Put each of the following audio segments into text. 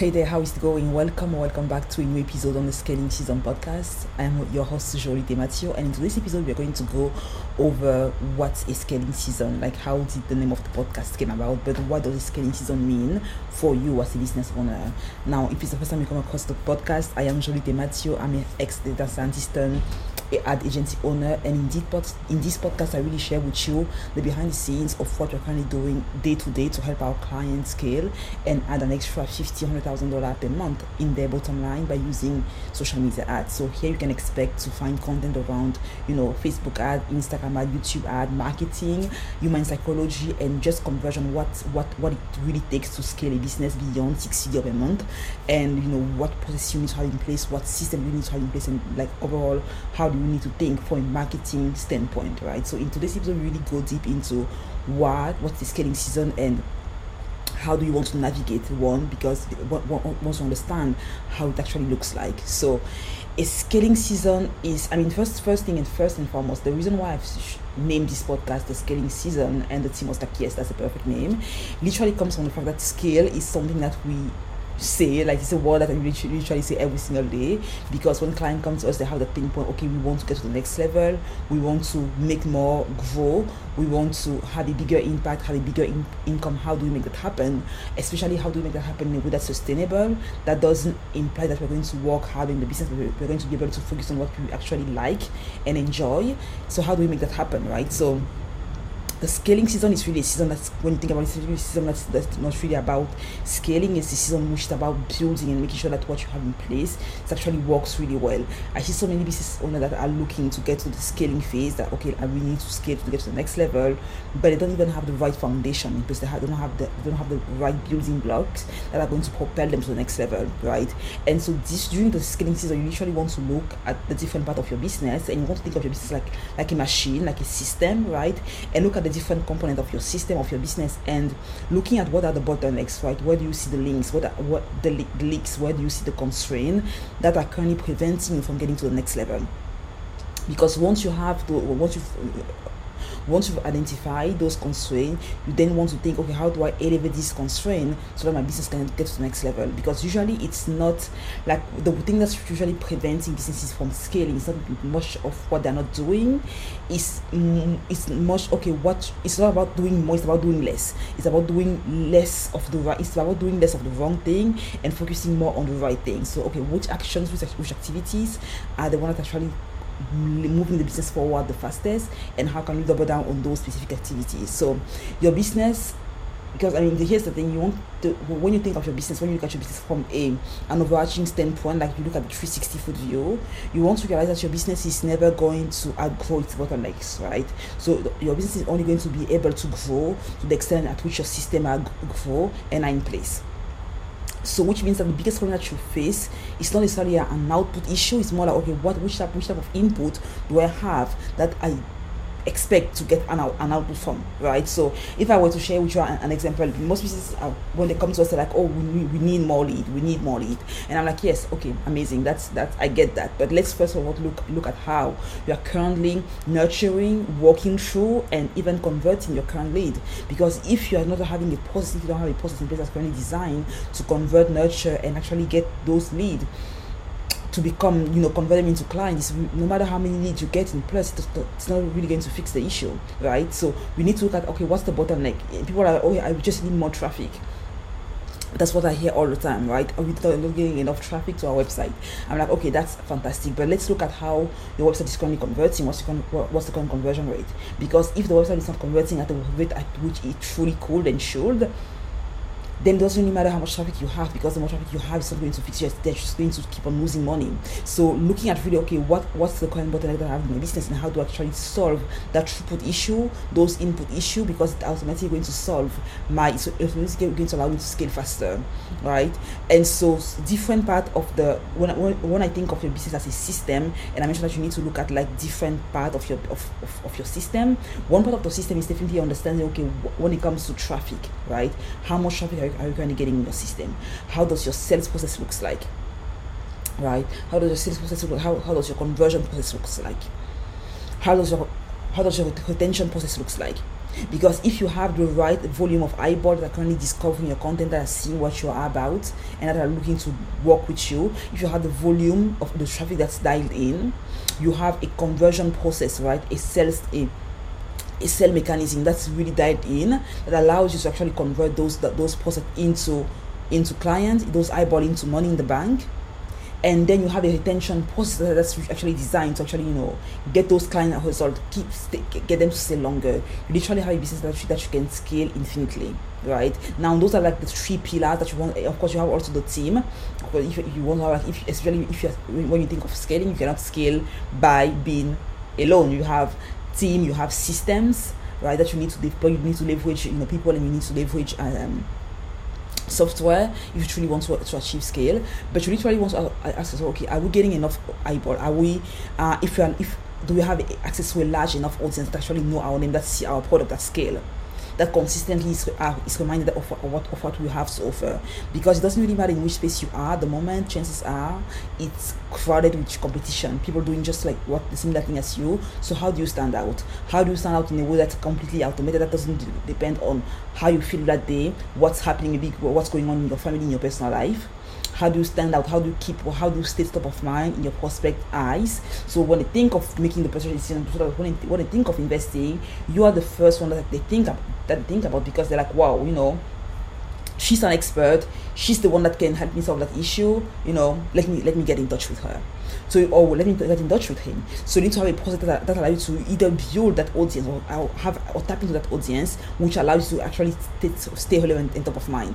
Hey there, how is it going? Welcome welcome back to a new episode on the Scaling Season podcast. I'm your host, Joly Tematio, and in today's episode, we're going to go over what's a scaling season, like how did the name of the podcast came about, but what does a scaling season mean for you as a business owner? Now, if it's the first time you come across the podcast, I am Joly Tematio. I'm an ex data scientist and ad agency owner and in this, in this podcast i really share with you the behind the scenes of what we're currently doing day to day to help our clients scale and add an extra 50 thousand dollars per month in their bottom line by using social media ads. So here you can expect to find content around you know facebook ad instagram ad youtube ad marketing human psychology and just conversion what what what it really takes to scale a business beyond six per month and you know what process you need to have in place what system you need to have in place and like overall how do you need to think from a marketing standpoint, right? So in today's episode, we really go deep into what what's the scaling season and how do you want to navigate one because what once you understand how it actually looks like so a scaling season is i mean first first thing and first and foremost the reason why i've named this podcast the scaling season and the team was like yes that's a perfect name literally comes from the fact that scale is something that we say like it's a word that I literally, say every single day. Because when client comes to us they have the pinpoint okay we want to get to the next level. We want to make more grow. We want to have a bigger impact have a bigger in- income. How do we make that happen? Especially how do we make that happen in a way that's sustainable? That doesn't imply that we're going to work hard in the business we're going to be able to focus on what we actually like and enjoy. So how do we make that happen right? So the scaling season is really a season that's when you think about it, it's really season that's, that's not really about scaling it's a season which is about building and making sure that what you have in place it actually works really well. I see so many business owners that are looking to get to the scaling phase that okay i really need to scale to get to the next level but they don't even have the right foundation because they, have, they don't have the they don't have the right building blocks that are going to propel them to the next level right? And so this during the scaling season you usually want to look at the different part of your business and you want to think of your business like like a machine like a system right? And look at the different component of your system of your business. And looking at what are the bottlenecks right? Where do you see the links? What are, what the, the leaks? Where do you see the constraint that are currently preventing you from getting to the next level? Because once you have the once you once you've identified those constraints, you then want to think, okay, how do I elevate this constraint so that my business can get to the next level? Because usually it's not like the thing that's usually preventing businesses from scaling is not much of what they're not doing. It's mm, it's much okay. What it's not about doing more. It's about doing less. It's about doing less of the right. It's about doing less of the wrong thing and focusing more on the right thing. So okay, which actions, which, which activities are the ones that actually moving the business forward the fastest and how can you double down on those specific activities. So your business because I mean here's the thing you want to when you think of your business when you look at your business from a an overarching standpoint like you look at the 360 foot view you want to realize that your business is never going to outgrow its bottlenecks right? So your business is only going to be able to grow to the extent at which your system are grow and are in place so which means that the biggest problem that you face is not necessarily an output issue. It's more like okay what which type which type of input do i have that i expect to get an, an output from, right? So if I were to share with you an, an example, most businesses, are, uh, when they come to us, they're like, oh, we, we need more lead, we need more lead. And I'm like, yes, okay, amazing, that's, that, I get that. But let's first of all look, look at how you are currently nurturing, walking through, and even converting your current lead. Because if you are not having a process, you don't have a process in place that's currently designed to convert, nurture, and actually get those leads, to become, you know, convert them into clients, no matter how many leads you get in plus, it's not really going to fix the issue, right? So we need to look at, okay, what's the bottleneck? People are oh, yeah, I just need more traffic. That's what I hear all the time, right? Are we not getting enough traffic to our website? I'm like, okay, that's fantastic, but let's look at how your website is currently converting. What's the, what's the current conversion rate? Because if the website is not converting at the rate at which it truly could and should, then doesn't really matter how much traffic you have because the more traffic you have is not going to fix your they're just going to keep on losing money. So looking at really okay what what's the current bottleneck that i have in my business and how do to actually solve that throughput issue those input issue because it's automatically going to solve my so it's going to allow me to scale faster right? And so different part of the when, when, when i think of your business as a system and i mentioned that you need to look at like different part of your of, of, of your system one part of the system is definitely understanding okay when it comes to traffic right? How much traffic are are you currently getting in your system? How does your sales process looks like? Right? How does your sales process look? How, how does your conversion process looks like? How does your how does your retention process looks like? because if you have the right volume of eyeballs that are currently discovering your content that are seeing what you are about and that are looking to work with you if you have the volume of the traffic that's dialed in you have a conversion process right a sales a a sell mechanism that's really dialed in that allows you to actually convert those that those process into into clients those eyeball into money in the bank. And then you have a retention process that's actually designed to actually you know get those client results keep get them to stay longer. You literally have a business that you, that you can scale infinitely right? Now those are like the three pillars that you want. Of course you have also the team. But if, you want like if especially if you when you think of scaling you cannot scale by being alone. You have team you have systems right that you need to deploy you need to leverage you know people and you need to leverage um, software if you truly want to, to achieve scale. But you literally want to ask yourself okay are we getting enough eyeball are we uh, if you are if do we have access to a large enough audience that actually know our name that see our product at scale that consistently is, uh, is reminded of, of, what, of what we have to offer because it doesn't really matter in which space you are the moment chances are it's crowded with competition. People doing just like what the similar thing as you. So how do you stand out? How do you stand out in a way that's completely automated that doesn't depend on how you feel that day what's happening what's going on in your family in your personal life how do you stand out? How do you keep or how do you stay top of mind in your prospect eyes? So when they think of making the purchase decision when they, when they think of investing you are the first one that they think about, that they think about because they're like wow you know she's an expert. She's the one that can help me solve that issue. You know let me let me get in touch with her. So or let me get in touch with him. So you need to have a process that, that allows you to either build that audience or, or have or tap into that audience which allows you to actually stay, stay relevant and top of mind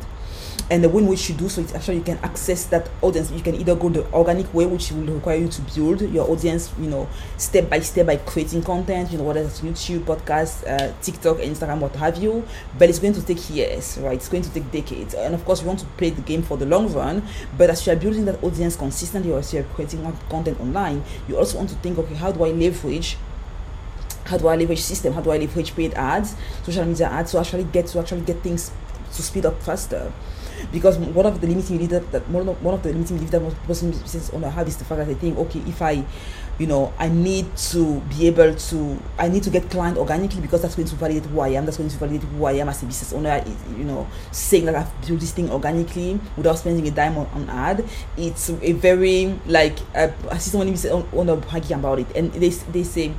and the way in which you do so it's actually you can access that audience. You can either go the organic way which will require you to build your audience you know step by step by creating content you know whether it's youtube podcast uh, tiktok instagram what have you. But it's going to take years right? It's going to take decades. And of course you want to play the game for the long run. But as you are building that audience consistently or as you are creating content online you also want to think okay how do i leverage how do I leverage system? How do I leverage paid ads, social media ads to actually get to actually get things to speed up faster? Because one of the limiting beliefs that, one, of, one of the limiting beliefs that most person business owner have is the fact that they think okay if i you know i need to be able to i need to get client organically because that's going to validate who i am that's going to validate who i am as a business owner you know saying that i've built this thing organically without spending a dime on, on ad. It's a very like uh, i see someone on, on bragging about it. And they, they say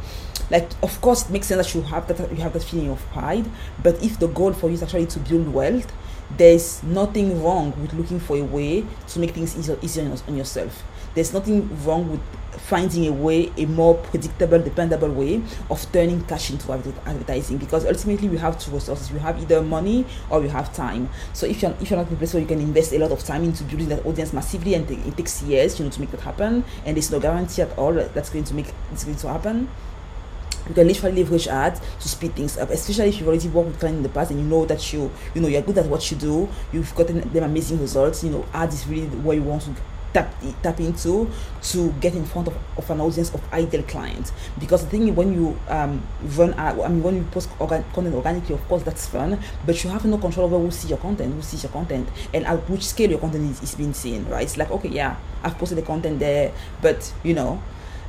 like of course it makes sense that you have that you have that feeling of pride but if the goal for you is actually to build wealth there's nothing wrong with looking for a way to make things easier, easier on yourself. There's nothing wrong with finding a way, a more predictable, dependable way of turning cash into advertising because ultimately we have two resources. We have either money or we have time. So if you're if you're not in place where you can invest a lot of time into building that audience massively and it takes years, you know, to make that happen, and there's no guarantee at all that that's going to make it's going to happen you can literally leverage ads to speed things up especially if you've already worked with clients in the past and you know that you you know you're good at what you do you've gotten them amazing results you know ads is really where you want to tap tap into to get in front of, of an audience of ideal clients. Because the thing is when you um run ad, I mean when you post organ, content organically of course that's fun but you have no control over who sees your content who sees your content and at which scale your content is, is being seen right? It's like okay yeah I've posted the content there but you know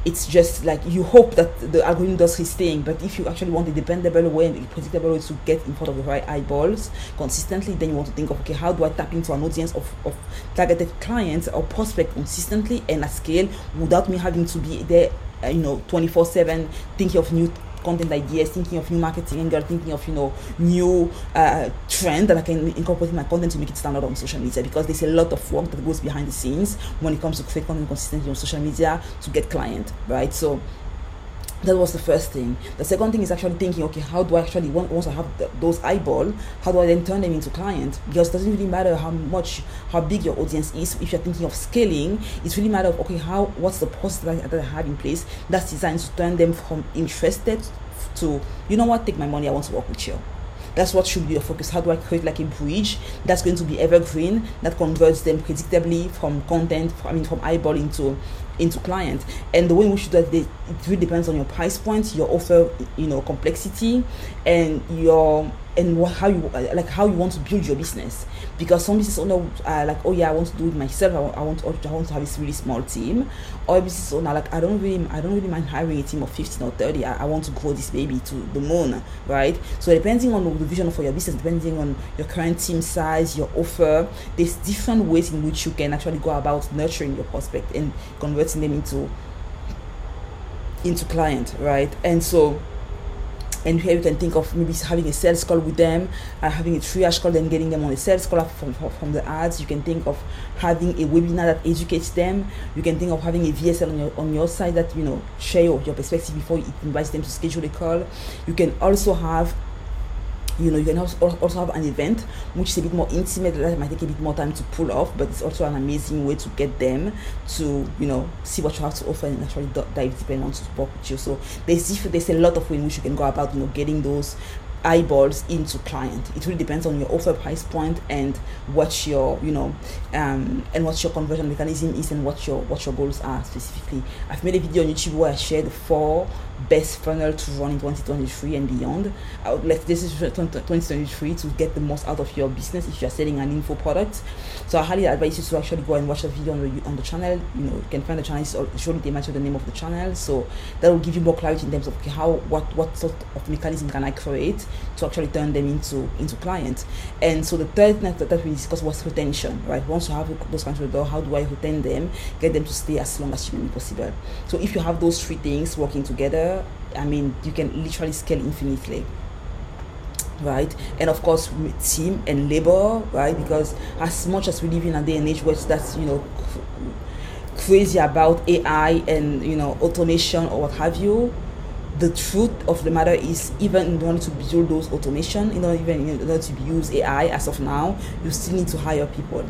it's just like you hope that the algorithm does his thing but if you actually want a dependable way and a predictable way to get in front of the right eyeballs consistently then you want to think of okay how do i tap into an audience of, of targeted clients or prospect consistently and at scale without me having to be there uh, you know 24 7 thinking of new content ideas, thinking of new marketing angle, thinking of you know new uh, trend that I can incorporate in my content to make it stand out on social media because there's a lot of work that goes behind the scenes when it comes to create content consistently on social media to get client, right? So that was the first thing. The second thing is actually thinking okay how do i actually once i have the, those eyeball how do i then turn them into clients because it doesn't really matter how much how big your audience is if you're thinking of scaling it's really matter of okay how what's the process that I, that I have in place that's designed to turn them from interested to you know what take my money i want to work with you. That's what should be your focus. How do I create like a bridge that's going to be evergreen that converts them predictably from content, I mean, from eyeball into into client. And the way we should do that it really depends on your price point your offer you know complexity and your and what, how you uh, like how you want to build your business. Because some business owner are uh, like oh yeah I want to do it myself. I want, I want, I want to have this really small team. Or business owner like I don't really I don't really mind hiring a team of 15 or 30 I, I want to grow this baby to the moon right? So depending on the vision for your business depending on your current team size your offer there's different ways in which you can actually go about nurturing your prospect and them into into client right? And so and here you can think of maybe having a sales call with them uh, having a triage call then getting them on a sales call from, from the ads. You can think of having a webinar that educates them. You can think of having a vsl on your on your side that you know share your, your perspective before it invites them to schedule a call. You can also have you know you can also have an event which is a bit more intimate that might take a bit more time to pull off but it's also an amazing way to get them to you know see what you have to offer and actually dive deeper and want to work with you. So there's there's a lot of ways in which you can go about you know getting those eyeballs into client. It really depends on your offer price point and what your you know um and what your conversion mechanism is and what your what your goals are specifically. I've made a video on youtube where i shared four best funnel to run in 2023 and beyond. I would like this is 2023 to get the most out of your business if you're selling an info product. So I highly advise you to actually go and watch the video on the on the channel. You know, you can find the channel surely they match the name of the channel. So that will give you more clarity in terms of okay, how what what sort of mechanism can I create to actually turn them into into clients. And so the third thing that, that we discussed was retention, right? Once you have those the door, how do I retain them, get them to stay as long as humanly possible. So if you have those three things working together I mean, you can literally scale infinitely right? And of course team and labor right? Because as much as we live in a day and age where that's you know crazy about ai and you know automation or what have you the truth of the matter is even in order to build those automation in order even in order to use ai as of now you still need to hire people.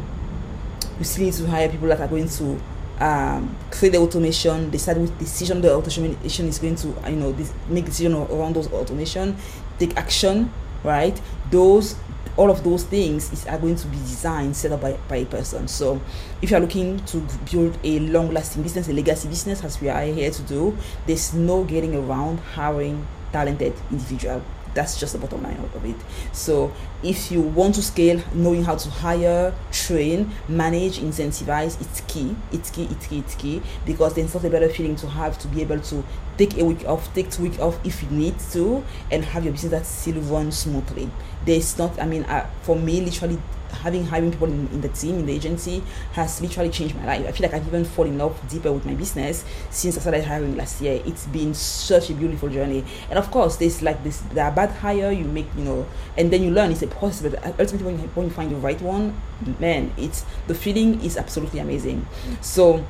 You still need to hire people that are going to um, create the automation, decide which decision the automation is going to, you know, this, make decision around those automation, take action, right? Those, all of those things is, are going to be designed, set up by, by a person. So if you're looking to build a long-lasting business, a legacy business, as we are here to do, there's no getting around hiring talented individual that's just the bottom line of it. So if you want to scale knowing how to hire train manage incentivize it's key. It's key it's key it's key. Because then it's not a better feeling to have to be able to take a week off take two week off if you need to and have your business that still runs smoothly. There's not i mean for me literally having hiring people in, in the team in the agency has literally changed my life. I feel like i've even fallen in love deeper with my business since i started hiring last year. It's been such a beautiful journey. And of course there's like this there are bad hire you make you know and then you learn it's a process but ultimately when you, when you find the right one man it's the feeling is absolutely amazing. So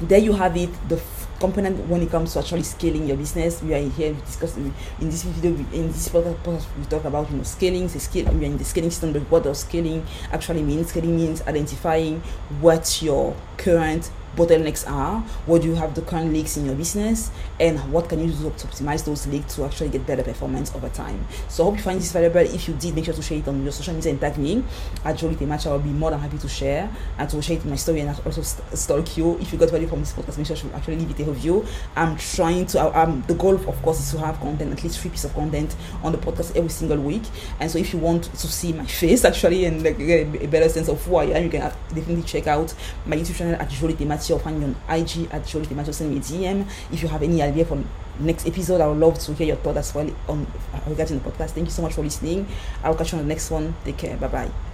there you have it the component when it comes to actually scaling your business. We are here to discuss in this video in this podcast we talk about you know scaling. The scale we are in the scaling system, but what does scaling actually mean? Scaling means identifying what your current bottlenecks are, what do you have the current leaks in your business, and what can you do to optimize those leaks to actually get better performance over time. So I hope you find this valuable. If you did, make sure to share it on your social media and tag me at Jolie Match. I will be more than happy to share and to share it in my story and also stalk you. If you got value from this podcast, make sure to actually leave it a review. I'm trying to, um, the goal, of course, is to have content, at least three pieces of content on the podcast every single week. And so if you want to see my face actually and like, get a better sense of who I am, you can definitely check out my YouTube channel at Jolie Match Matthew. Find me on IG at Joly Tematio. Send me a DM. If you have any idea for next episode, I would love to hear your thoughts as well on regarding the podcast. Thank you so much for listening. I'll catch you on the next one. Take care. Bye bye.